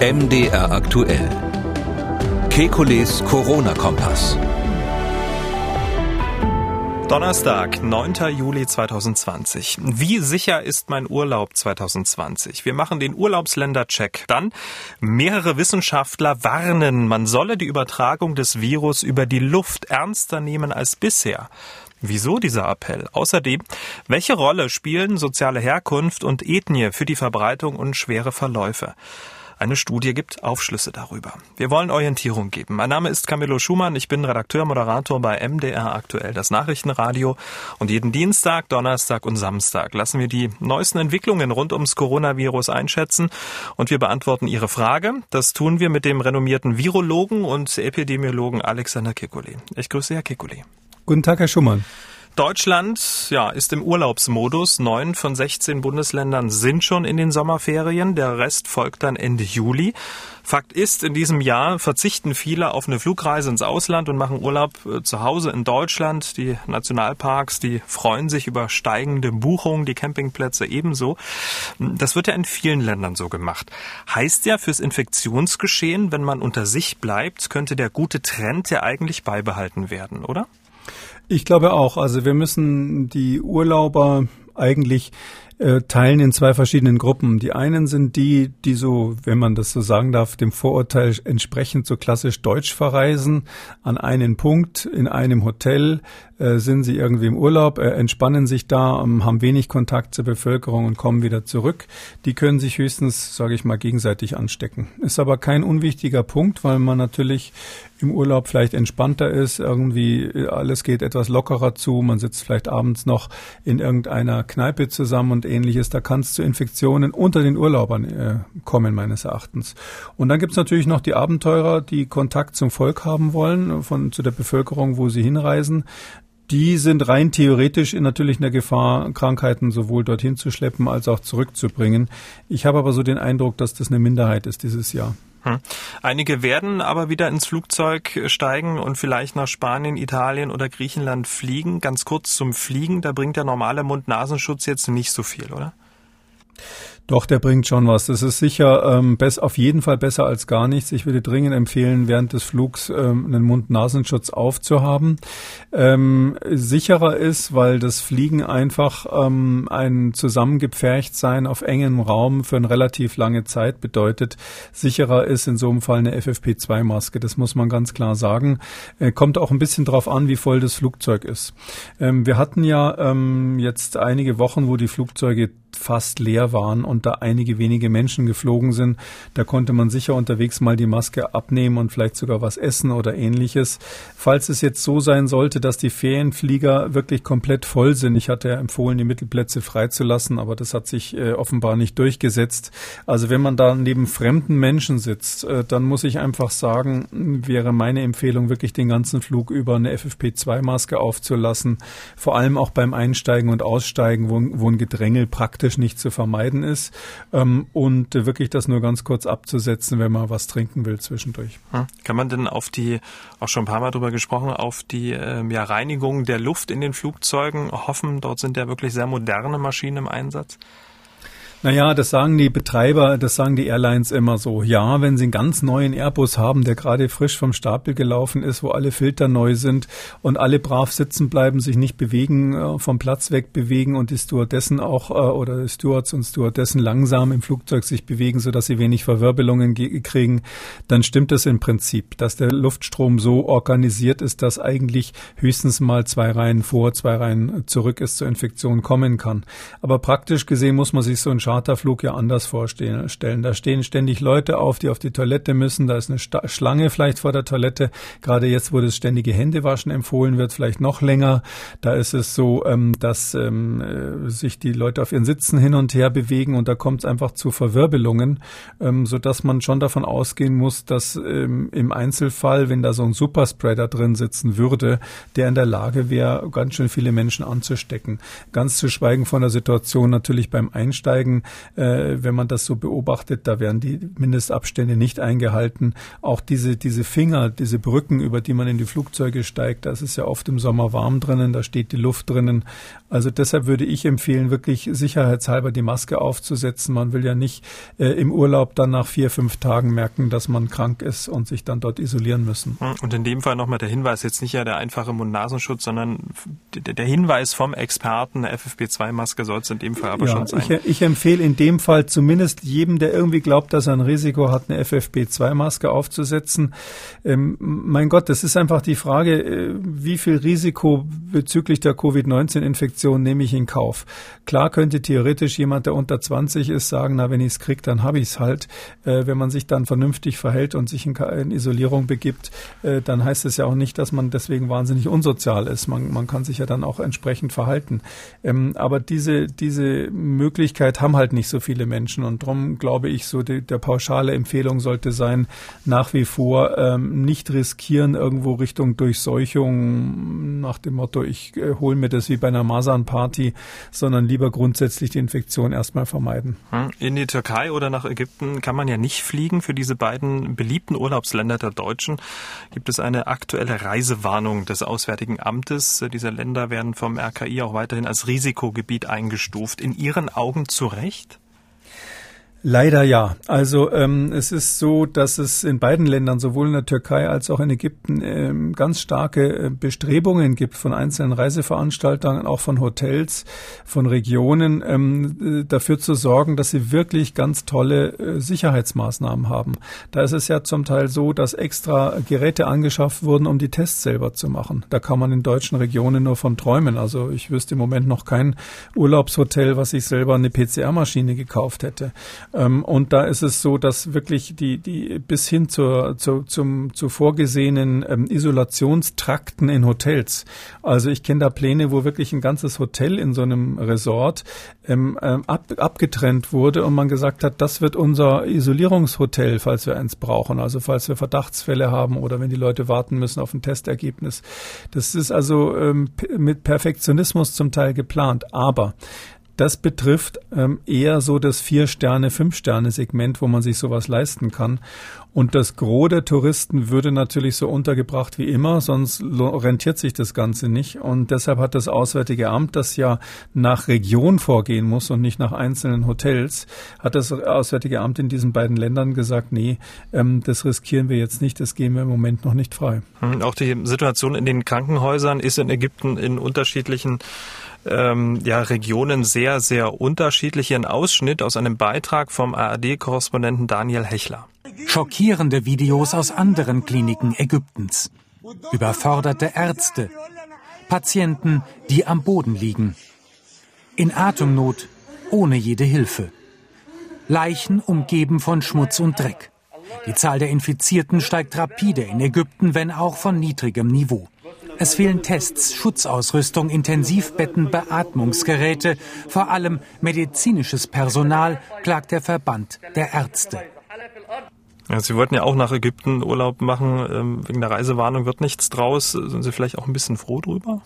MDR aktuell. Kekules Corona-Kompass. Donnerstag, 9. Juli 2020. Wie sicher ist mein Urlaub 2020? Wir machen den Urlaubsländer-Check. Dann mehrere Wissenschaftler warnen, man solle die Übertragung des Virus über die Luft ernster nehmen als bisher. Wieso dieser Appell? Außerdem, welche Rolle spielen soziale Herkunft und Ethnie für die Verbreitung und schwere Verläufe? Eine Studie gibt Aufschlüsse darüber. Wir wollen Orientierung geben. Mein Name ist Camillo Schumann. Ich bin Redakteur, Moderator bei MDR aktuell, das Nachrichtenradio. Und jeden Dienstag, Donnerstag und Samstag lassen wir die neuesten Entwicklungen rund ums Coronavirus einschätzen und wir beantworten Ihre Frage. Das tun wir mit dem renommierten Virologen und Epidemiologen Alexander Kekulé. Ich grüße Herr Kekulé. Guten Tag, Herr Schumann. Deutschland ja, ist im Urlaubsmodus. Neun von 16 Bundesländern sind schon in den Sommerferien. Der Rest folgt dann Ende Juli. Fakt ist, in diesem Jahr verzichten viele auf eine Flugreise ins Ausland und machen Urlaub äh, zu Hause in Deutschland. Die Nationalparks, die freuen sich über steigende Buchungen, die Campingplätze ebenso. Das wird ja in vielen Ländern so gemacht. Heißt ja fürs Infektionsgeschehen, wenn man unter sich bleibt, könnte der gute Trend ja eigentlich beibehalten werden, oder? Ich glaube auch. Also wir müssen die Urlauber eigentlich äh, teilen in zwei verschiedenen Gruppen. Die einen sind die, die so, wenn man das so sagen darf, dem Vorurteil entsprechend so klassisch deutsch verreisen, an einen Punkt in einem Hotel, äh, sind sie irgendwie im Urlaub, äh, entspannen sich da, ähm, haben wenig Kontakt zur Bevölkerung und kommen wieder zurück. Die können sich höchstens, sage ich mal, gegenseitig anstecken. Ist aber kein unwichtiger Punkt, weil man natürlich im Urlaub vielleicht entspannter ist, irgendwie äh, alles geht etwas lockerer zu, man sitzt vielleicht abends noch in irgendeiner Kneipe zusammen und ähnliches. Da kann es zu Infektionen unter den Urlaubern äh, kommen, meines Erachtens. Und dann gibt es natürlich noch die Abenteurer, die Kontakt zum Volk haben wollen, von zu der Bevölkerung, wo sie hinreisen die sind rein theoretisch natürlich in der Gefahr, Krankheiten sowohl dorthin zu schleppen als auch zurückzubringen. Ich habe aber so den Eindruck, dass das eine Minderheit ist dieses Jahr. Hm. Einige werden aber wieder ins Flugzeug steigen und vielleicht nach Spanien, Italien oder Griechenland fliegen. Ganz kurz zum Fliegen, da bringt der normale Mund-Nasenschutz jetzt nicht so viel, oder? Doch, der bringt schon was. Das ist sicher ähm, best, auf jeden Fall besser als gar nichts. Ich würde dringend empfehlen, während des Flugs ähm, einen Mund-Nasenschutz aufzuhaben. Ähm, sicherer ist, weil das Fliegen einfach ähm, ein Zusammengepferchtsein auf engem Raum für eine relativ lange Zeit bedeutet. Sicherer ist in so einem Fall eine FFP2-Maske. Das muss man ganz klar sagen. Äh, kommt auch ein bisschen drauf an, wie voll das Flugzeug ist. Ähm, wir hatten ja ähm, jetzt einige Wochen, wo die Flugzeuge fast leer waren und da einige wenige Menschen geflogen sind. Da konnte man sicher unterwegs mal die Maske abnehmen und vielleicht sogar was essen oder ähnliches. Falls es jetzt so sein sollte, dass die Ferienflieger wirklich komplett voll sind, ich hatte ja empfohlen, die Mittelplätze freizulassen, aber das hat sich äh, offenbar nicht durchgesetzt. Also wenn man da neben fremden Menschen sitzt, äh, dann muss ich einfach sagen, wäre meine Empfehlung wirklich den ganzen Flug über eine FFP2-Maske aufzulassen. Vor allem auch beim Einsteigen und Aussteigen, wo, wo ein Gedrängel praktisch nicht zu vermeiden ist ähm, und wirklich das nur ganz kurz abzusetzen, wenn man was trinken will zwischendurch. Hm. Kann man denn auf die, auch schon ein paar Mal drüber gesprochen, auf die ähm, ja, Reinigung der Luft in den Flugzeugen hoffen? Dort sind ja wirklich sehr moderne Maschinen im Einsatz. Naja, das sagen die Betreiber, das sagen die Airlines immer so. Ja, wenn sie einen ganz neuen Airbus haben, der gerade frisch vom Stapel gelaufen ist, wo alle Filter neu sind und alle brav sitzen bleiben, sich nicht bewegen, äh, vom Platz weg bewegen und die Stewardessen auch äh, oder Stewards und Stewardessen langsam im Flugzeug sich bewegen, sodass sie wenig Verwirbelungen kriegen, dann stimmt es im Prinzip, dass der Luftstrom so organisiert ist, dass eigentlich höchstens mal zwei Reihen vor, zwei Reihen zurück es zur Infektion kommen kann. Aber praktisch gesehen muss man sich so ein Charterflug ja anders vorstellen. Da stehen ständig Leute auf, die auf die Toilette müssen. Da ist eine Schlange vielleicht vor der Toilette. Gerade jetzt, wo das ständige Händewaschen empfohlen wird, vielleicht noch länger. Da ist es so, ähm, dass ähm, äh, sich die Leute auf ihren Sitzen hin und her bewegen und da kommt es einfach zu Verwirbelungen, ähm, so dass man schon davon ausgehen muss, dass im Einzelfall, wenn da so ein Superspreader drin sitzen würde, der in der Lage wäre, ganz schön viele Menschen anzustecken. Ganz zu schweigen von der Situation natürlich beim Einsteigen zeigen, äh, wenn man das so beobachtet, da werden die Mindestabstände nicht eingehalten. Auch diese, diese Finger, diese Brücken, über die man in die Flugzeuge steigt, das ist ja oft im Sommer warm drinnen, da steht die Luft drinnen. Also deshalb würde ich empfehlen, wirklich sicherheitshalber die Maske aufzusetzen. Man will ja nicht äh, im Urlaub dann nach vier, fünf Tagen merken, dass man krank ist und sich dann dort isolieren müssen. Hm, und in dem Fall nochmal der Hinweis, jetzt nicht ja der einfache Mund-Nasenschutz, sondern der Hinweis vom Experten, eine FFP2-Maske soll es in dem Fall aber ja, schon sein. Ich, ich empfehle in dem Fall zumindest jedem, der irgendwie glaubt, dass er ein Risiko hat, eine FFP2-Maske aufzusetzen. Ähm, mein Gott, das ist einfach die Frage, äh, wie viel Risiko bezüglich der Covid-19-Infektion nehme ich in Kauf? Klar könnte theoretisch jemand, der unter 20 ist, sagen, na, wenn ich es kriege, dann habe ich es halt. Äh, wenn man sich dann vernünftig verhält und sich in, in Isolierung begibt, äh, dann heißt es ja auch nicht, dass man deswegen wahnsinnig unsozial ist. Man, man kann sich ja dann auch entsprechend verhalten. Ähm, aber diese, diese Möglichkeit haben halt nicht so viele Menschen und darum glaube ich, so die, der pauschale Empfehlung sollte sein, nach wie vor ähm, nicht riskieren irgendwo Richtung Durchseuchung nach dem Motto, ich äh, hole mir das wie bei einer Masernparty, sondern lieber grundsätzlich die Infektion erstmal vermeiden. Hm, in die Türkei oder nach Ägypten kann man ja nicht fliegen. Für diese beiden beliebten Urlaubsländer der Deutschen gibt es eine aktuelle Reisewarnung des Auswärtigen Amtes. Diese Länder werden vom RKI auch weiterhin als Risikogebiet eingestuft. In Ihren Augen zu Recht? nicht. Leider ja. Also ähm, es ist so, dass es in beiden Ländern, sowohl in der Türkei als auch in Ägypten, ähm, ganz starke äh, Bestrebungen gibt von einzelnen Reiseveranstaltern, auch von Hotels, von Regionen, ähm, dafür zu sorgen, dass sie wirklich ganz tolle äh, Sicherheitsmaßnahmen haben. Da ist es ja zum Teil so, dass extra Geräte angeschafft wurden, um die Tests selber zu machen. Da kann man in deutschen Regionen nur von träumen. Also ich wüsste im Moment noch kein Urlaubshotel, was sich selber eine PCR-Maschine gekauft hätte. Ähm, und da ist es so, dass wirklich die, die bis hin zur, zur, zum, zu vorgesehenen ähm, Isolationstrakten in Hotels. Also ich kenne da Pläne, wo wirklich ein ganzes Hotel in so einem Resort ähm, ähm, ab, abgetrennt wurde und man gesagt hat, das wird unser Isolierungshotel, falls wir eins brauchen. Also falls wir Verdachtsfälle haben oder wenn die Leute warten müssen auf ein Testergebnis. Das ist also ähm, mit Perfektionismus zum Teil geplant. Aber das betrifft ähm, eher so das Vier-Sterne-, Fünf-Sterne-Segment, wo man sich sowas leisten kann. Und das Gros der Touristen würde natürlich so untergebracht wie immer, sonst rentiert sich das Ganze nicht. Und deshalb hat das Auswärtige Amt, das ja nach Region vorgehen muss und nicht nach einzelnen Hotels, hat das Auswärtige Amt in diesen beiden Ländern gesagt, nee, ähm, das riskieren wir jetzt nicht, das gehen wir im Moment noch nicht frei. Hm, auch die Situation in den Krankenhäusern ist in Ägypten in unterschiedlichen ähm, ja, Regionen sehr, sehr unterschiedlich. Ein Ausschnitt aus einem Beitrag vom ARD-Korrespondenten Daniel Hechler. Schockierende Videos aus anderen Kliniken Ägyptens. Überforderte Ärzte. Patienten, die am Boden liegen. In Atemnot, ohne jede Hilfe. Leichen umgeben von Schmutz und Dreck. Die Zahl der Infizierten steigt rapide in Ägypten, wenn auch von niedrigem Niveau. Es fehlen Tests, Schutzausrüstung, Intensivbetten, Beatmungsgeräte, vor allem medizinisches Personal, klagt der Verband der Ärzte. Ja, Sie wollten ja auch nach Ägypten Urlaub machen. Ähm, wegen der Reisewarnung wird nichts draus. Sind Sie vielleicht auch ein bisschen froh drüber?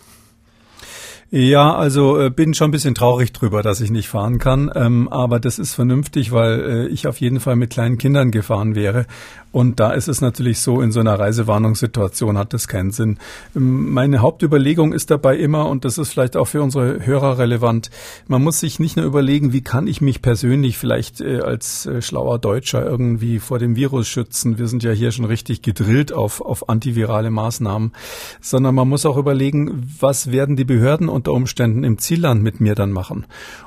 Ja, also äh, bin schon ein bisschen traurig drüber, dass ich nicht fahren kann. Ähm, aber das ist vernünftig, weil äh, ich auf jeden Fall mit kleinen Kindern gefahren wäre. Und da ist es natürlich so, in so einer Reisewarnungssituation hat das keinen Sinn. Ähm, meine Hauptüberlegung ist dabei immer, und das ist vielleicht auch für unsere Hörer relevant, man muss sich nicht nur überlegen, wie kann ich mich persönlich vielleicht äh, als äh, schlauer Deutscher irgendwie vor dem Virus schützen. Wir sind ja hier schon richtig gedrillt auf, auf antivirale Maßnahmen, sondern man muss auch überlegen, was werden die Behörden und unter Umständen im Zielland mit mir dann machen.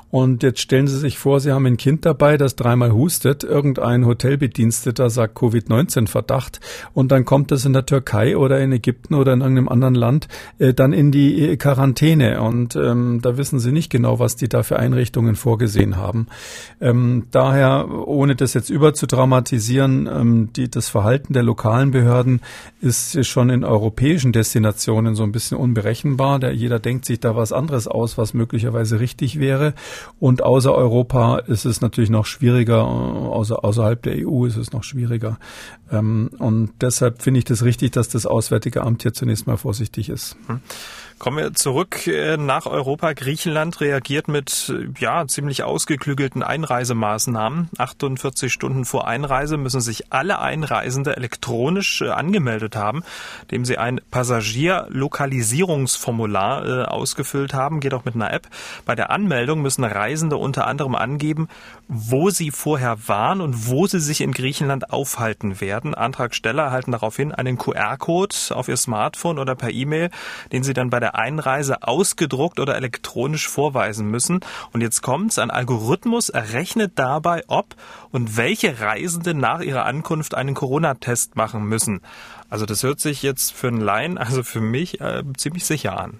Und jetzt stellen Sie sich vor, Sie haben ein Kind dabei, das dreimal hustet, irgendein Hotelbediensteter sagt Covid-19-Verdacht und dann kommt es in der Türkei oder in Ägypten oder in irgendeinem anderen Land äh, dann in die äh, Quarantäne und ähm, da wissen Sie nicht genau, was die da für Einrichtungen vorgesehen haben. Ähm, daher, ohne das jetzt überzudramatisieren, ähm, die, das Verhalten der lokalen Behörden ist schon in europäischen Destinationen so ein bisschen unberechenbar. Der, jeder denkt sich da was anderes aus, was möglicherweise richtig wäre. Und außer Europa ist es natürlich noch schwieriger, außer, außerhalb der EU ist es noch schwieriger. Ähm, und deshalb finde ich das richtig, dass das Auswärtige Amt hier zunächst mal vorsichtig ist. Hm. Kommen wir zurück äh, nach Europa. Griechenland reagiert mit äh, ja ziemlich ausgeklügelten Einreisemaßnahmen. 48 Stunden vor Einreise müssen sich alle Einreisende elektronisch äh, angemeldet haben, indem sie ein Passagierlokalisierungsformular ausgefüllt haben. Geht auch mit einer App. Bei der Anmeldung müssen Reisende unter anderem angeben, wo sie vorher waren und wo sie sich in Griechenland aufhalten werden. Antragsteller erhalten daraufhin einen QR-Code auf ihr Smartphone oder per E-Mail, den sie dann bei der Einreise ausgedruckt oder elektronisch vorweisen müssen. Und jetzt kommt's, ein Algorithmus errechnet dabei, ob und welche Reisende nach ihrer Ankunft einen Corona-Test machen müssen. Also das hört sich jetzt für einen Laien, also für mich, äh, ziemlich sicher an.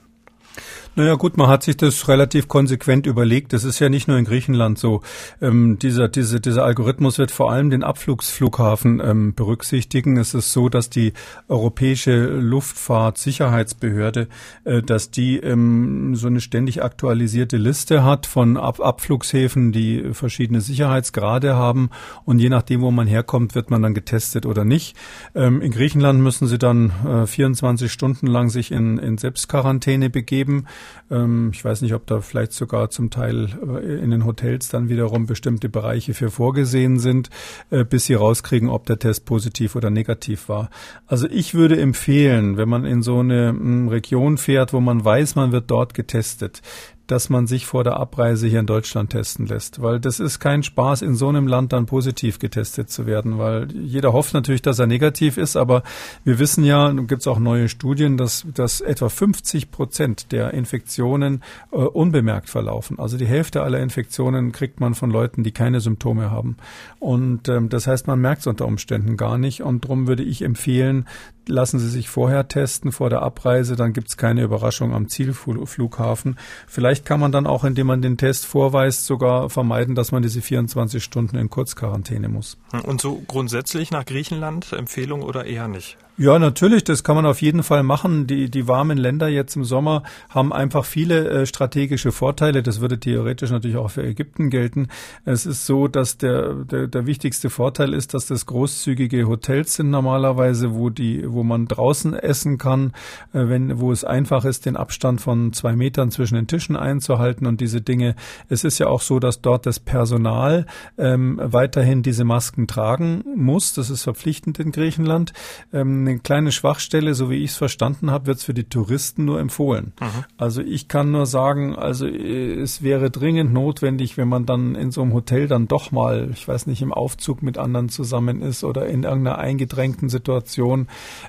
Naja gut, man hat sich das relativ konsequent überlegt. Das ist ja nicht nur in Griechenland so. Ähm, dieser, diese, dieser Algorithmus wird vor allem den Abflugsflughafen ähm, berücksichtigen. Es ist so, dass die Europäische Luftfahrtsicherheitsbehörde, äh, dass die ähm, so eine ständig aktualisierte Liste hat von Ab Abflugshäfen, die verschiedene Sicherheitsgrade haben. Und je nachdem, wo man herkommt, wird man dann getestet oder nicht. Ähm, in Griechenland müssen sie dann äh, 24 Stunden lang sich in, in Selbstquarantäne begeben. Ähm, ich weiß nicht, ob da vielleicht sogar zum Teil äh, in den Hotels dann wiederum bestimmte Bereiche für vorgesehen sind, äh, bis sie rauskriegen, ob der Test positiv oder negativ war. Also ich würde empfehlen, wenn man in so eine Region fährt, wo man weiß, man wird dort getestet, dass man sich vor der Abreise hier in Deutschland testen lässt. Weil das ist kein Spaß, in so einem Land dann positiv getestet zu werden, weil jeder hofft natürlich, dass er negativ ist, aber wir wissen ja, gibt es auch neue Studien, dass, dass etwa 50 Prozent der Infektionen äh, unbemerkt verlaufen. Also die Hälfte aller Infektionen kriegt man von Leuten, die keine Symptome haben. Und ähm, das heißt, man merkt es unter Umständen gar nicht. Und darum würde ich empfehlen, lassen Sie sich vorher testen vor der Abreise, dann gibt es keine Überraschung am Zielflughafen. Vielleicht kann man dann auch, indem man den Test vorweist, sogar vermeiden, dass man diese 24 Stunden in Kurzquarantäne muss. Und so grundsätzlich nach Griechenland Empfehlung oder eher nicht? Ja, natürlich, das kann man auf jeden Fall machen. Die, die warmen Länder jetzt im Sommer haben einfach viele äh, strategische Vorteile. Das würde theoretisch natürlich auch für Ägypten gelten. Es ist so, dass der, der, der wichtigste Vorteil ist, dass das großzügige Hotels sind normalerweise, wo die, wo man draußen essen kann, äh, wenn, wo es einfach ist, den Abstand von zwei Metern zwischen den Tischen einzuhalten und diese Dinge. Es ist ja auch so, dass dort das Personal ähm, weiterhin diese Masken tragen muss. Das ist verpflichtend in Griechenland. Ähm, eine kleine Schwachstelle, so wie ich es verstanden habe, wird es für die Touristen nur empfohlen. Mhm. Also ich kann nur sagen, also äh, es wäre dringend notwendig, wenn man dann in so einem Hotel dann doch mal, ich weiß nicht, im Aufzug mit anderen zusammen ist oder in irgendeiner eingedrängten Situation.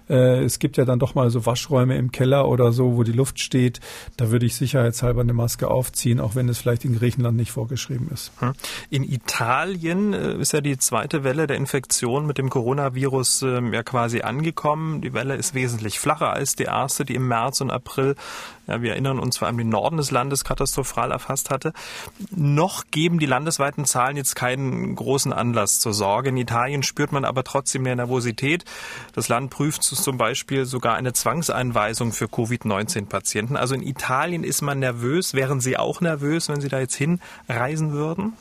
Äh, es gibt ja dann doch mal so Waschräume im Keller oder so, wo die Luft steht. Da würde ich sicherheitshalber eine Maske aufziehen, auch wenn es vielleicht in Griechenland nicht vorgeschrieben ist. Mhm. In Italien äh, ist ja die zweite Welle der Infektion mit dem Coronavirus äh, ja quasi angekommen gekommen. Die Welle ist wesentlich flacher als die erste, die im März und April, ja, wir erinnern uns, vor allem den Norden des Landes katastrophal erfasst hatte. Noch geben die landesweiten Zahlen jetzt keinen großen Anlass zur Sorge. In Italien spürt man aber trotzdem mehr Nervosität. Das Land prüft zum Beispiel sogar eine Zwangseinweisung für Covid-19-Patienten. Also in Italien ist man nervös. Wären Sie auch nervös, wenn Sie da jetzt hinreisen würden?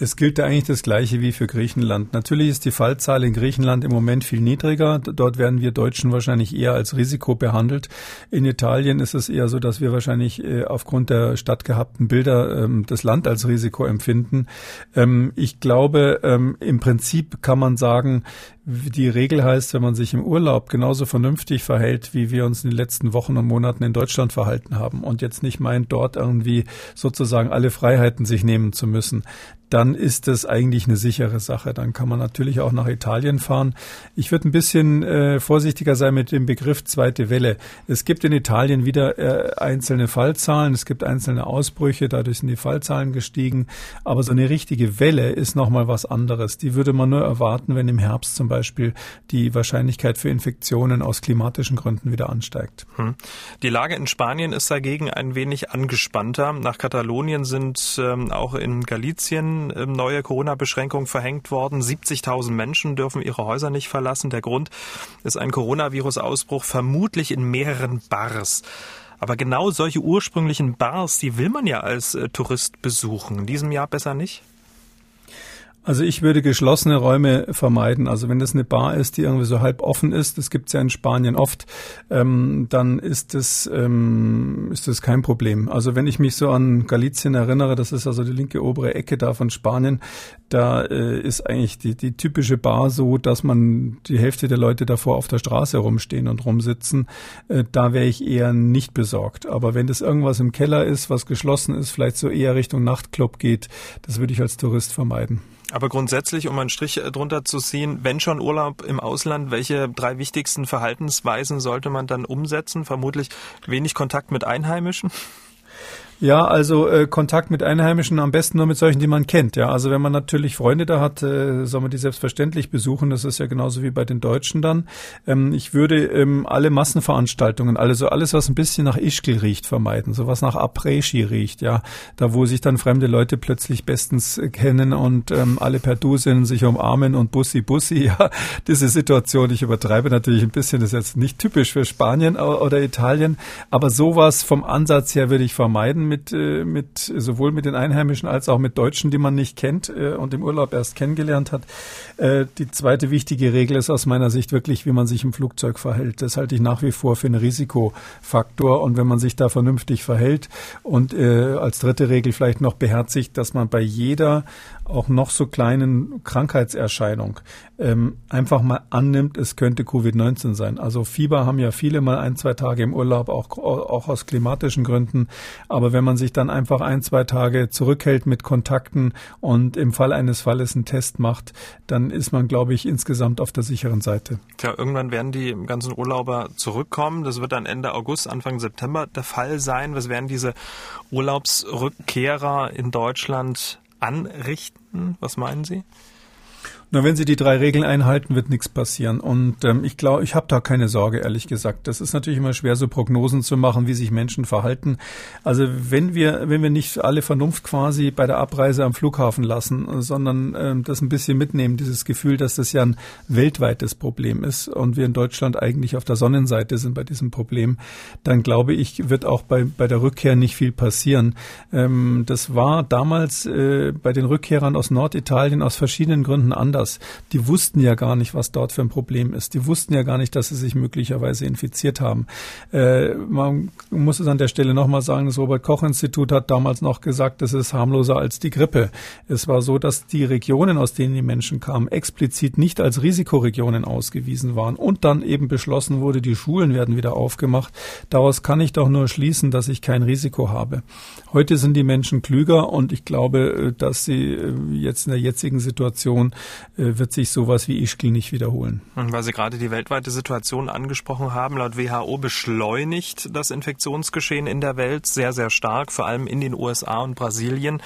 Es gilt da eigentlich das Gleiche wie für Griechenland. Natürlich ist die Fallzahl in Griechenland im Moment viel niedriger. Dort werden wir Deutschen wahrscheinlich eher als Risiko behandelt. In Italien ist es eher so, dass wir wahrscheinlich äh, aufgrund der stattgehabten Bilder ähm, das Land als Risiko empfinden. Ähm, ich glaube, ähm, im Prinzip kann man sagen, die Regel heißt, wenn man sich im Urlaub genauso vernünftig verhält, wie wir uns in den letzten Wochen und Monaten in Deutschland verhalten haben und jetzt nicht meint, dort irgendwie sozusagen alle Freiheiten sich nehmen zu müssen, dann ist das eigentlich eine sichere Sache. Dann kann man natürlich auch nach Italien fahren. Ich würde ein bisschen äh, vorsichtiger sein mit dem Begriff zweite Welle. Es gibt in Italien wieder äh, einzelne Fallzahlen, es gibt einzelne Ausbrüche, dadurch sind die Fallzahlen gestiegen. Aber so eine richtige Welle ist nochmal was anderes. Die würde man nur erwarten, wenn im Herbst zum Beispiel Beispiel die Wahrscheinlichkeit für Infektionen aus klimatischen Gründen wieder ansteigt. Hm. Die Lage in Spanien ist dagegen ein wenig angespannter. Nach Katalonien sind ähm, auch in Galizien ähm, neue Corona-Beschränkungen verhängt worden. 70.000 Menschen dürfen ihre Häuser nicht verlassen. Der Grund ist ein Coronavirus-Ausbruch, vermutlich in mehreren Bars. Aber genau solche ursprünglichen Bars, die will man ja als äh, Tourist besuchen. In diesem Jahr besser nicht? Also ich würde geschlossene Räume vermeiden. Also wenn das eine Bar ist, die irgendwie so halb offen ist, das gibt's ja in Spanien oft, ähm, dann ist das, ähm, ist das kein Problem. Also wenn ich mich so an Galizien erinnere, das ist also die linke obere Ecke da von Spanien, da äh, ist eigentlich die, die typische Bar so, dass man die Hälfte der Leute davor auf der Straße rumstehen und rumsitzen. Äh, da wäre ich eher nicht besorgt. Aber wenn das irgendwas im Keller ist, was geschlossen ist, vielleicht so eher Richtung Nachtclub geht, das würde ich als Tourist vermeiden. Aber grundsätzlich, um einen Strich äh, drunter zu ziehen, wenn schon Urlaub im Ausland, welche drei wichtigsten Verhaltensweisen sollte man dann umsetzen? Vermutlich wenig Kontakt mit Einheimischen? Ja, also äh, Kontakt mit Einheimischen am besten nur mit solchen, die man kennt. Ja, also wenn man natürlich Freunde da hat, äh, soll man die selbstverständlich besuchen. Das ist ja genauso wie bei den Deutschen dann. Ähm, ich würde ähm, alle Massenveranstaltungen, also alles, was ein bisschen nach Ischgl riecht, vermeiden. So was nach Après-Ski riecht. Ja, da wo sich dann fremde Leute plötzlich bestens äh, kennen und ähm, alle per Du sind, sich umarmen und Bussi Bussi. Ja, diese Situation. Ich übertreibe natürlich ein bisschen. Das ist jetzt nicht typisch für Spanien oder Italien, aber sowas vom Ansatz her würde ich vermeiden mit, äh, mit sowohl mit den Einheimischen als auch mit Deutschen, die man nicht kennt äh, und im Urlaub erst kennengelernt hat. Äh, die zweite wichtige Regel ist aus meiner Sicht wirklich, wie man sich im Flugzeug verhält. Das halte ich nach wie vor für einen Risikofaktor. Und wenn man sich da vernünftig verhält und als dritte Regel vielleicht noch beherzigt, dass man bei jeder auch noch so kleinen Krankheitserscheinung ähm, einfach mal annimmt, es könnte Covid-19 sein. Also Fieber haben ja viele mal ein, zwei Tage im Urlaub, auch, auch aus klimatischen Gründen. Aber wenn man sich dann einfach ein, zwei Tage zurückhält mit Kontakten und im Fall eines Falles einen Test macht, dann ist man, glaube ich, insgesamt auf der sicheren Seite. Tja, irgendwann werden die ganzen Urlauber zurückkommen. Das wird dann Ende August, Anfang September der Fall sein. Was werden diese Urlaubsrückkehrer in Deutschland anrichten? Was meinen Sie? Nur wenn Sie die drei Regeln einhalten, wird nichts passieren. Und ähm, ich glaube, ich habe da keine Sorge, ehrlich gesagt. Das ist natürlich immer schwer, so Prognosen zu machen, wie sich Menschen verhalten. Also wenn wir, wenn wir nicht alle Vernunft quasi bei der Abreise am Flughafen lassen, sondern ähm, das ein bisschen mitnehmen, dieses Gefühl, dass das ja ein weltweites Problem ist und wir in Deutschland eigentlich auf der Sonnenseite sind bei diesem Problem, dann glaube ich, wird auch bei, bei der Rückkehr nicht viel passieren. Ähm, das war damals äh, bei den Rückkehrern aus Norditalien aus verschiedenen Gründen anders anders. Die wussten ja gar nicht, was dort für ein Problem ist. Die wussten ja gar nicht, dass sie sich möglicherweise infiziert haben. Äh, man muss es an der Stelle nochmal sagen, das Robert-Koch-Institut hat damals noch gesagt, das ist harmloser als die Grippe. Es war so, dass die Regionen, aus denen die Menschen kamen, explizit nicht als Risikoregionen ausgewiesen waren und dann eben beschlossen wurde, die Schulen werden wieder aufgemacht. Daraus kann ich doch nur schließen, dass ich kein Risiko habe. Heute sind die Menschen klüger und ich glaube, äh, dass sie äh, jetzt in der jetzigen Situation äh, wird sich sowas wie Ischgl nicht wiederholen. Und weil Sie gerade die weltweite Situation angesprochen haben, laut WHO beschleunigt das Infektionsgeschehen in der Welt sehr, sehr stark, vor allem in den USA und Brasilien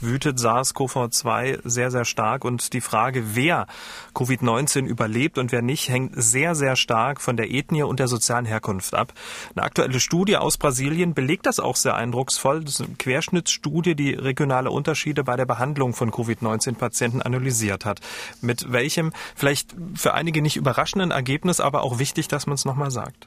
wütet SARS-CoV-2 sehr, sehr stark. Und die Frage, wer Covid-19 überlebt und wer nicht, hängt sehr, sehr stark von der Ethnie und der sozialen Herkunft ab. Eine aktuelle Studie aus Brasilien belegt das auch sehr eindrucksvoll. Das ist eine Querschnittsstudie, die regionale Unterschiede bei der Behandlung von Covid-19-Patienten analysiert hat. Mit welchem vielleicht für einige nicht überraschenden Ergebnis, aber auch wichtig, dass man es nochmal sagt.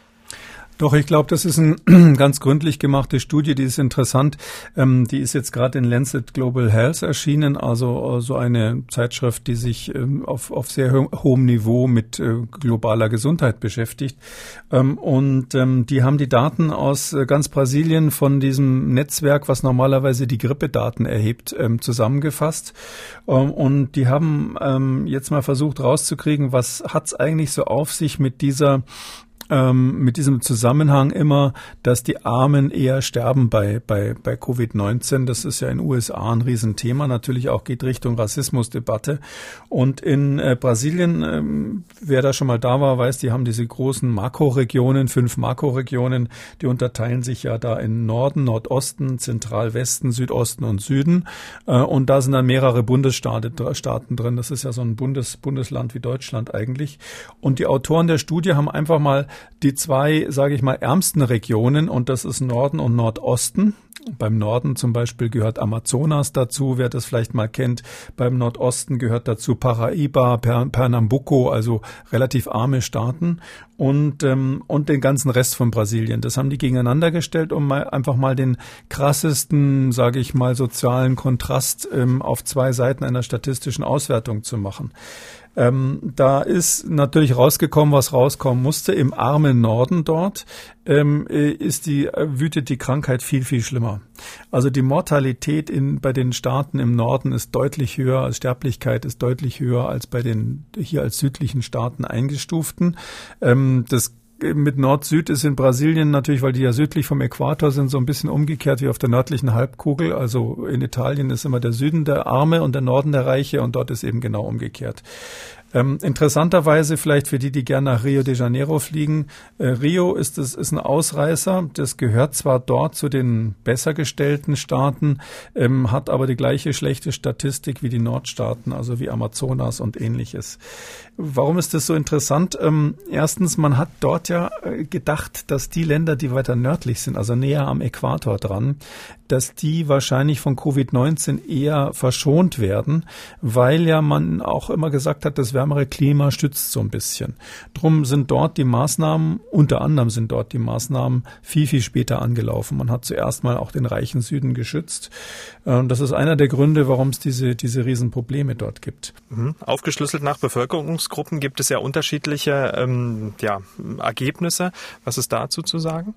Doch, ich glaube, das ist eine ganz gründlich gemachte Studie, die ist interessant. Ähm, die ist jetzt gerade in Lancet Global Health erschienen, also äh, so eine Zeitschrift, die sich ähm, auf, auf sehr ho hohem Niveau mit äh, globaler Gesundheit beschäftigt. Ähm, und ähm, die haben die Daten aus äh, ganz Brasilien von diesem Netzwerk, was normalerweise die Grippedaten erhebt, ähm, zusammengefasst. Ähm, und die haben jetzt mal versucht rauszukriegen, was hat's eigentlich so auf sich mit dieser ähm, mit diesem Zusammenhang immer, dass die Armen eher sterben bei, bei, bei Covid-19. Das ist ja in den USA ein Riesenthema. Natürlich auch geht Richtung Rassismusdebatte. Und in äh, Brasilien, ähm, wer da schon mal da war, weiß, die haben diese großen Makroregionen, fünf Makroregionen, die unterteilen sich ja da in Norden, Nordosten, Zentralwesten, Südosten und Süden. Äh, und da sind dann mehrere Bundesstaaten Staaten drin. Das ist ja so ein Bundes, Bundesland wie Deutschland eigentlich. Und die Autoren der Studie haben einfach mal die zwei, sage ich mal, ärmsten Regionen und das ist Norden und Nordosten Beim Norden zum Beispiel gehört Amazonas dazu, wer das vielleicht mal kennt. Beim Nordosten gehört dazu Paraíba, Pernambuco, also relativ arme Staaten und, ähm, und den ganzen Rest von Brasilien. Das haben die gegeneinander gestellt, um mal, einfach mal den krassesten, sage ich mal, sozialen Kontrast ähm, auf zwei Seiten einer statistischen Auswertung zu machen. Ähm, da ist natürlich rausgekommen, was rauskommen musste. Im armen Norden dort ähm, äh, ist die, äh, wütet die Krankheit viel, viel schlimmer. Also die Mortalität in, bei den Staaten im Norden ist deutlich höher, als Sterblichkeit ist deutlich höher als bei den hier als südlichen Staaten eingestuften. Ähm, das mit Nord-Süd ist in Brasilien natürlich, weil die ja südlich vom Äquator sind, so ein bisschen umgekehrt wie auf der nördlichen Halbkugel. Also in Italien ist immer der Süden der Arme und der Norden der Reiche und dort ist eben genau umgekehrt. Ähm, interessanterweise vielleicht für die, die gerne nach Rio de Janeiro fliegen, äh, Rio ist, es, ist ein Ausreißer, das gehört zwar dort zu den besser gestellten Staaten, ähm, hat aber die gleiche schlechte Statistik wie die Nordstaaten, also wie Amazonas und ähnliches. Warum ist das so interessant? Ähm, erstens, man hat dort ja äh, gedacht, dass die Länder, die weiter nördlich sind, also näher am Äquator dran, dass die wahrscheinlich von Covid-19 eher verschont werden, weil ja man auch immer gesagt hat, das wärmere Klima stützt so ein bisschen. Drum sind dort die Maßnahmen, unter anderem sind dort die Maßnahmen viel, viel später angelaufen. Man hat zuerst mal auch den reichen Süden geschützt. Ähm, das ist einer der Gründe, warum es diese, diese Riesenprobleme dort gibt. Mhm. Aufgeschlüsselt nach Bevölkerungsgruppen gibt es ja unterschiedliche ähm, ja, Ergebnisse. Was ist dazu zu sagen?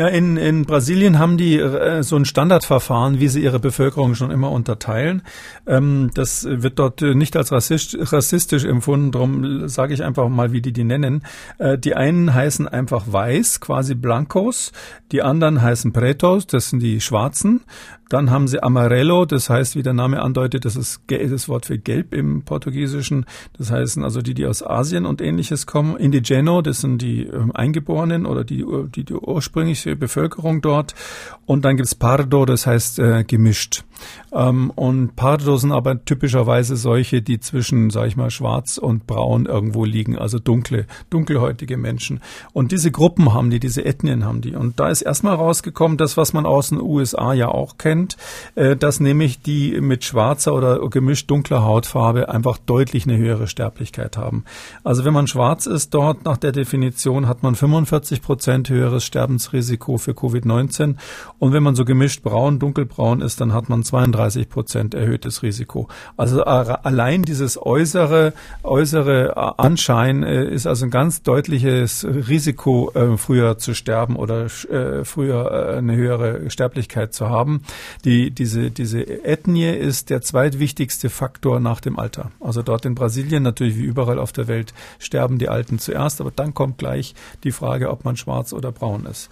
Ja, in, in Brasilien haben die äh, so ein Standardverfahren, wie sie ihre Bevölkerung schon immer unterteilen. Ähm, das wird dort nicht als rassist, rassistisch empfunden, darum sage ich einfach mal, wie die die nennen. Äh, die einen heißen einfach weiß, quasi Blancos, die anderen heißen Pretos, das sind die Schwarzen. Dann haben sie Amarelo, das heißt, wie der Name andeutet, das ist das Wort für gelb im Portugiesischen. Das heißen also die, die aus Asien und ähnliches kommen. Indigeno, das sind die äh, Eingeborenen oder die, die, die ursprüngliche Bevölkerung dort. Und dann gibt's Pardo, das heißt äh, gemischt. Ähm, und Pardo sind aber typischerweise solche, die zwischen, sag ich mal, schwarz und braun irgendwo liegen, also dunkle, dunkelhäutige Menschen. Und diese Gruppen haben die, diese Ethnien haben die. Und da ist erstmal rausgekommen, das, was man aus den USA ja auch kennt, äh, dass nämlich die mit schwarzer oder gemischt dunkler Hautfarbe einfach deutlich eine höhere Sterblichkeit haben. Also wenn man schwarz ist dort, nach der Definition, hat man 45 Prozent höheres Sterbensrisiko für Covid-19. Und wenn man so gemischt braun, dunkelbraun ist, dann hat man 32 Prozent erhöhtes Risiko. Also allein dieses äußere, äußere Anschein äh, ist also ein ganz deutliches Risiko, äh, früher zu sterben oder äh, früher eine höhere Sterblichkeit zu haben. Die, diese, diese Ethnie ist der zweitwichtigste Faktor nach dem Alter. Also dort in Brasilien, natürlich wie überall auf der Welt, sterben die Alten zuerst, aber dann kommt gleich die Frage, ob man schwarz oder braun ist.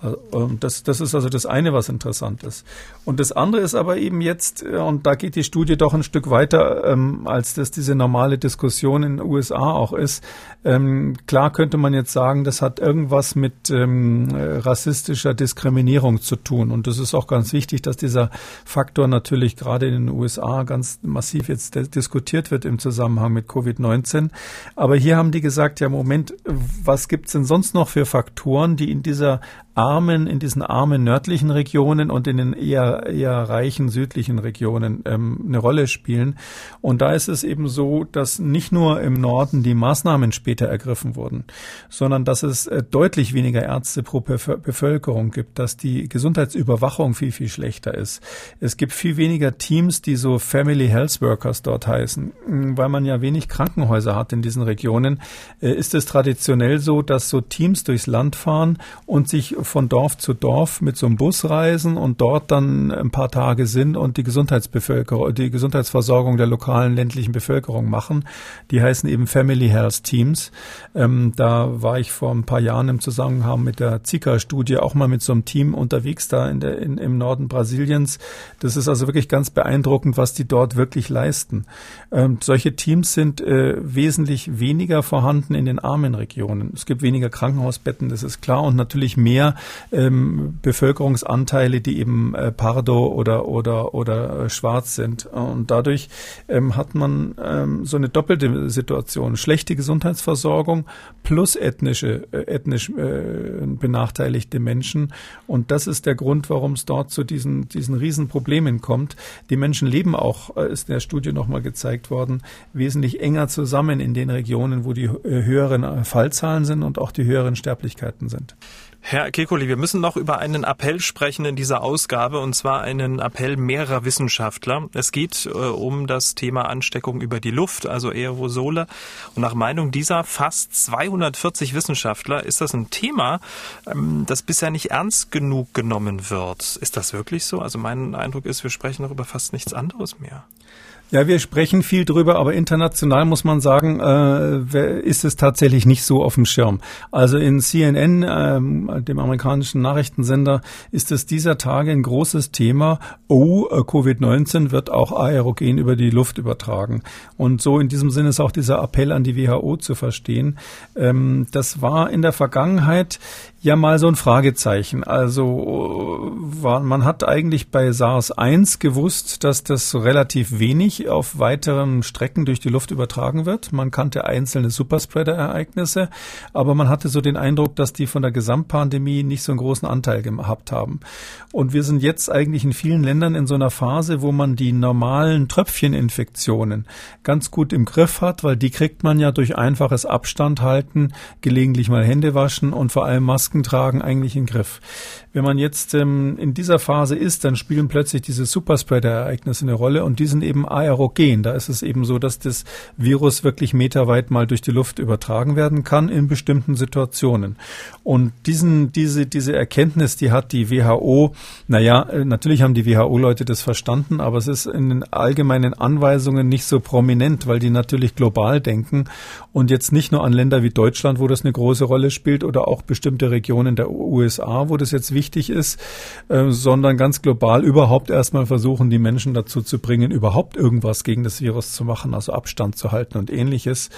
Also, das, das ist also das eine, was interessant ist. Und das andere ist aber eben jetzt, äh, und da geht die Studie doch ein Stück weiter, ähm, als das diese normale Diskussion in den USA auch ist. Ähm, klar könnte man jetzt sagen, das hat irgendwas mit ähm, rassistischer Diskriminierung zu tun. Und das ist auch ganz wichtig, dass dieser Faktor natürlich gerade in den USA ganz massiv jetzt diskutiert wird im Zusammenhang mit Covid-19. Aber hier haben die gesagt, ja Moment, was gibt's denn sonst noch für Faktoren, die in dieser armen, in diesen armen nördlichen Regionen und in den eher, eher reichen südlichen Regionen ähm, eine Rolle spielen. Und da ist es eben so, dass nicht nur im Norden die Maßnahmen später ergriffen wurden, sondern dass es äh, deutlich weniger Ärzte pro Bevölkerung gibt, dass die Gesundheitsüberwachung viel, viel schlechter ist. Es gibt viel weniger Teams, die so Family Health Workers dort heißen. Hm, weil man ja wenig Krankenhäuser hat in diesen Regionen, äh, ist es traditionell so, dass so Teams durchs Land fahren und sich von Dorf zu Dorf mit so einem Bus reisen und dort dann ein paar Tage sind und die Gesundheitsbevölkerung, die Gesundheitsversorgung der lokalen ländlichen Bevölkerung machen. Die heißen eben Family Health Teams. Ähm, da war ich vor ein paar Jahren im Zusammenhang mit der Zika-Studie auch mal mit so einem Team unterwegs da in der, in, im Norden Brasiliens. Das ist also wirklich ganz beeindruckend, was die dort wirklich leisten. Ähm, solche Teams sind äh, wesentlich weniger vorhanden in den armen Regionen. Es gibt weniger Krankenhausbetten, das ist klar, und natürlich mehr ähm, Bevölkerungsanteile, die eben äh, Pardo oder, oder, oder äh, schwarz sind. Und dadurch ähm, hat man ähm, so eine doppelte Situation. Schlechte Gesundheitsversorgung plus ethnische, äh, ethnisch äh, benachteiligte Menschen. Und das ist der Grund, warum es dort zu diesen, diesen Riesenproblemen kommt. Die Menschen leben auch, äh, ist in der Studie nochmal gezeigt worden, wesentlich enger zusammen in den Regionen, wo die äh, höheren Fallzahlen sind und auch die höheren Sterblichkeiten sind. Herr Kekuli, wir müssen noch über einen Appell sprechen in dieser Ausgabe, und zwar einen Appell mehrerer Wissenschaftler. Es geht äh, um das Thema Ansteckung über die Luft, also Aerosole. Und nach Meinung dieser fast 240 Wissenschaftler ist das ein Thema, ähm, das bisher nicht ernst genug genommen wird. Ist das wirklich so? Also mein Eindruck ist, wir sprechen noch über fast nichts anderes mehr. Ja, wir sprechen viel drüber, aber international muss man sagen, äh, ist es tatsächlich nicht so auf dem Schirm. Also in CNN, ähm, dem amerikanischen Nachrichtensender, ist es dieser Tage ein großes Thema. Oh, äh, Covid-19 wird auch aerogen über die Luft übertragen. Und so in diesem Sinne ist auch dieser Appell an die WHO zu verstehen. Ähm, das war in der Vergangenheit ja mal so ein Fragezeichen. Also man hat eigentlich bei SARS-1 gewusst, dass das relativ wenig auf weiteren Strecken durch die Luft übertragen wird. Man kannte einzelne Superspreader-Ereignisse, aber man hatte so den Eindruck, dass die von der Gesamtpandemie nicht so einen großen Anteil gehabt haben. Und wir sind jetzt eigentlich in vielen Ländern in so einer Phase, wo man die normalen Tröpfcheninfektionen ganz gut im Griff hat, weil die kriegt man ja durch einfaches Abstand halten, gelegentlich mal Hände waschen und vor allem Masken Masken tragen eigentlich in den Griff. Wenn man jetzt ähm, in dieser Phase ist, dann spielen plötzlich diese Superspreader-Ereignisse eine Rolle und die sind eben aerogen. Da ist es eben so, dass das Virus wirklich meterweit mal durch die Luft übertragen werden kann in bestimmten Situationen. Und diesen, diese, diese Erkenntnis, die hat die WHO, naja, äh, natürlich haben die WHO-Leute das verstanden, aber es ist in den allgemeinen Anweisungen nicht so prominent, weil die natürlich global denken und jetzt nicht nur an Länder wie Deutschland, wo das eine große Rolle spielt oder auch bestimmte Regionen der USA, wo das jetzt wichtig ist, äh, sondern ganz global überhaupt erstmal versuchen, die Menschen dazu zu bringen, überhaupt irgendwas gegen das Virus zu machen, also Abstand zu halten und ähnliches.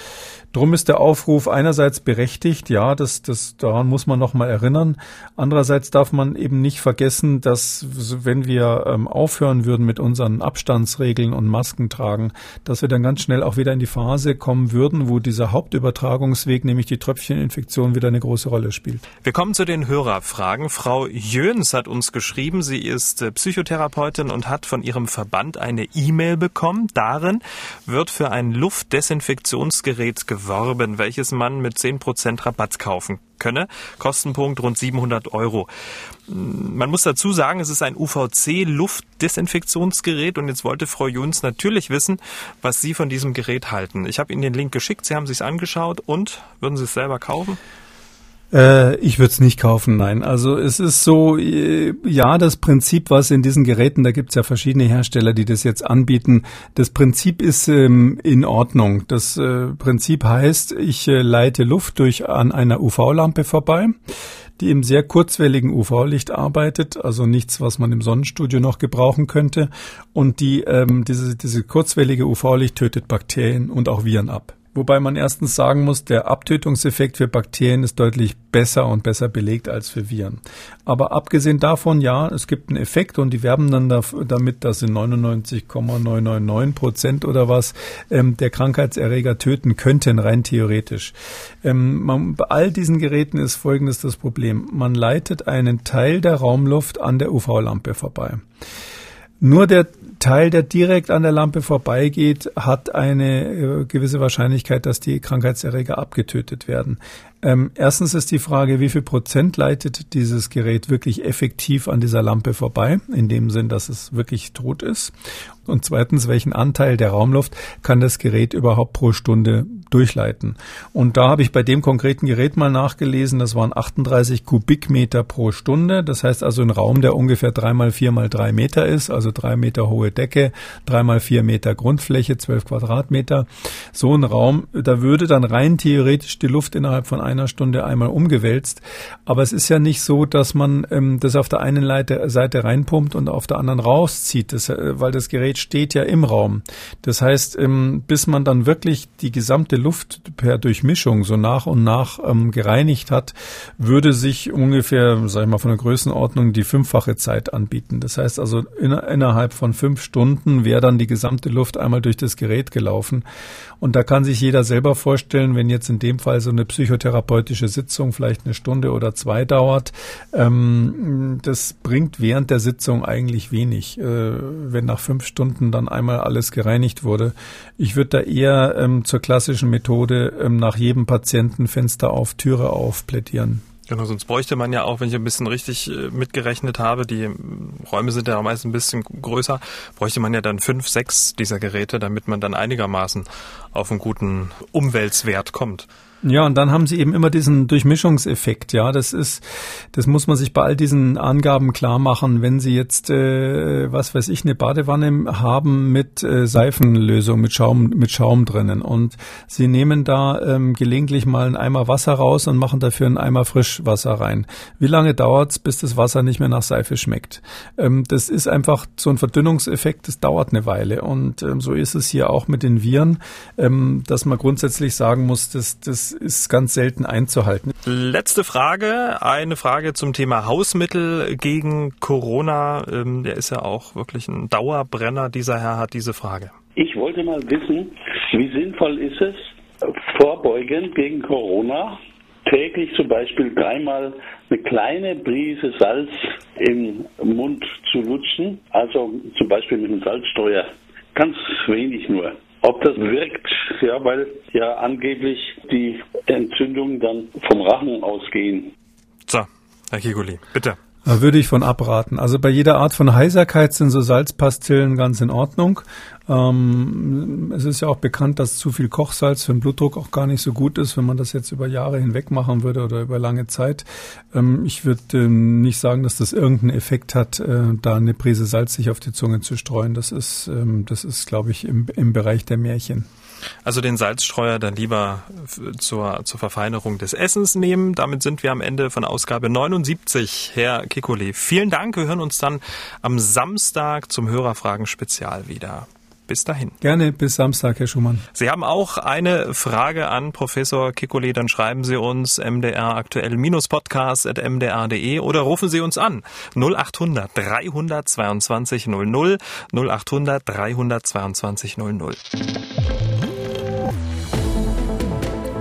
Drum ist der Aufruf einerseits berechtigt, ja, das, das, daran muss man nochmal erinnern. Andererseits darf man eben nicht vergessen, dass wenn wir ähm, aufhören würden mit unseren Abstandsregeln und Masken tragen, dass wir dann ganz schnell auch wieder in die Phase kommen würden, wo dieser Hauptübertragungsweg, nämlich die Tröpfcheninfektion, wieder eine große Rolle spielt. Wir kommen zu den Hörerfragen. Frau Jöns hat uns geschrieben, sie ist äh, Psychotherapeutin und hat von ihrem Verband eine E-Mail bekommen. Darin wird für ein Luftdesinfektionsgerät geworben, welches man mit 10% Rabatt kaufen könne. Kostenpunkt rund 700 Euro. Man muss dazu sagen, es ist ein UVC-Luftdesinfektionsgerät und jetzt wollte Frau Juns natürlich wissen, was Sie von diesem Gerät halten. Ich habe Ihnen den Link geschickt, Sie haben sich angeschaut und würden Sie es selber kaufen? Äh, ich würde es nicht kaufen, nein. Also es ist so, äh, ja, das Prinzip, was in diesen Geräten, da gibt es ja verschiedene Hersteller, die das jetzt anbieten, das Prinzip ist ähm, in Ordnung. Das äh, Prinzip heißt, ich äh, leite Luft durch an einer UV-Lampe vorbei die im sehr kurzwelligen UV-Licht arbeitet, also nichts, was man im Sonnenstudio noch gebrauchen könnte. Und die, ähm, diese, diese kurzwellige UV-Licht tötet Bakterien und auch Viren ab. Wobei man erstens sagen muss, der Abtötungseffekt für Bakterien ist deutlich besser und besser belegt als für Viren. Aber abgesehen davon, ja, es gibt einen Effekt und die werben dann damit, dass in 99,999 Prozent oder was ähm, der Krankheitserreger töten könnten, rein theoretisch. Ähm, man, bei all diesen Geräten ist folgendes das Problem. Man leitet einen Teil der Raumluft an der UV-Lampe vorbei. Nur der Teil, der direkt an der Lampe vorbeigeht, hat eine äh, gewisse Wahrscheinlichkeit, dass die Krankheitserreger abgetötet werden. Ähm, erstens ist die Frage, wie viel Prozent leitet dieses Gerät wirklich effektiv an dieser Lampe vorbei, in dem Sinn, dass es wirklich tot ist. Und zweitens, welchen Anteil der Raumluft kann das Gerät überhaupt pro Stunde durchleiten? Und da habe ich bei dem konkreten Gerät mal nachgelesen, das waren 38 Kubikmeter pro Stunde. Das heißt also ein Raum, der ungefähr drei mal vier mal drei Meter ist, also drei Meter hohe Decke, drei mal vier Meter Grundfläche, zwölf Quadratmeter. So ein Raum, da würde dann rein theoretisch die Luft innerhalb von einer Stunde einmal umgewälzt. Aber es ist ja nicht so, dass man ähm, das auf der einen Seite, Seite reinpumpt und auf der anderen rauszieht, das, äh, weil das Gerät steht ja im Raum. Das heißt, ähm, bis man dann wirklich die gesamte Luft per Durchmischung so nach und nach ähm, gereinigt hat, würde sich ungefähr, sag ich mal, von der Größenordnung die fünffache Zeit anbieten. Das heißt also, in, innerhalb von fünf Stunden wäre dann die gesamte Luft einmal durch das Gerät gelaufen. Und da kann sich jeder selber vorstellen, wenn jetzt in dem Fall so eine psychotherapeutische Sitzung vielleicht eine Stunde oder zwei dauert, ähm, das bringt während der Sitzung eigentlich wenig, äh, wenn nach fünf Stunden dann einmal alles gereinigt wurde. Ich würde da eher ähm, zur klassischen Methode ähm, nach jedem Patienten Fenster auf, Türe auf plädieren. Genau, sonst bräuchte man ja auch, wenn ich ein bisschen richtig äh, mitgerechnet habe, die Räume sind ja meist ein bisschen größer, bräuchte man ja dann fünf, sechs dieser Geräte, damit man dann einigermaßen auf einen guten Umweltswert kommt. Ja, und dann haben sie eben immer diesen Durchmischungseffekt. Ja, das ist, das muss man sich bei all diesen Angaben klar machen. Wenn Sie jetzt, äh, was weiß ich, eine Badewanne haben mit äh, Seifenlösung, mit Schaum, mit Schaum drinnen und Sie nehmen da ähm, gelegentlich mal einen Eimer Wasser raus und machen dafür einen Eimer Frischwasser rein. Wie lange dauert's, bis das Wasser nicht mehr nach Seife schmeckt? Ähm, das ist einfach so ein Verdünnungseffekt. Das dauert eine Weile und ähm, so ist es hier auch mit den Viren, ähm, dass man grundsätzlich sagen muss, dass das ist ganz selten einzuhalten. Letzte Frage, eine Frage zum Thema Hausmittel gegen Corona. Ähm, der ist ja auch wirklich ein Dauerbrenner. Dieser Herr hat diese Frage. Ich wollte mal wissen, wie sinnvoll ist es, vorbeugend gegen Corona täglich zum Beispiel dreimal eine kleine Prise Salz im Mund zu lutschen, also zum Beispiel mit einem Salzsteuer. Ganz wenig nur. Ob das wirkt, ja, weil ja angeblich die Entzündungen dann vom Rachen ausgehen. So, Herr Kiguli, bitte. Da würde ich von abraten. Also bei jeder Art von Heiserkeit sind so Salzpastillen ganz in Ordnung. Ähm, es ist ja auch bekannt, dass zu viel Kochsalz für den Blutdruck auch gar nicht so gut ist, wenn man das jetzt über Jahre hinweg machen würde oder über lange Zeit. Ähm, ich würde ähm, nicht sagen, dass das irgendeinen Effekt hat, äh, da eine Prise Salz sich auf die Zunge zu streuen. Das ist, ähm, das ist, glaube ich, im, im Bereich der Märchen. Also den Salzstreuer dann lieber zur, zur Verfeinerung des Essens nehmen. Damit sind wir am Ende von Ausgabe 79. Herr Kikole, vielen Dank. Wir hören uns dann am Samstag zum Hörerfragen-Spezial wieder. Bis dahin. Gerne bis Samstag, Herr Schumann. Sie haben auch eine Frage an Professor Kikole, dann schreiben Sie uns mdr aktuell-podcast.mdr.de oder rufen Sie uns an 0800 322 00 0800 322 00.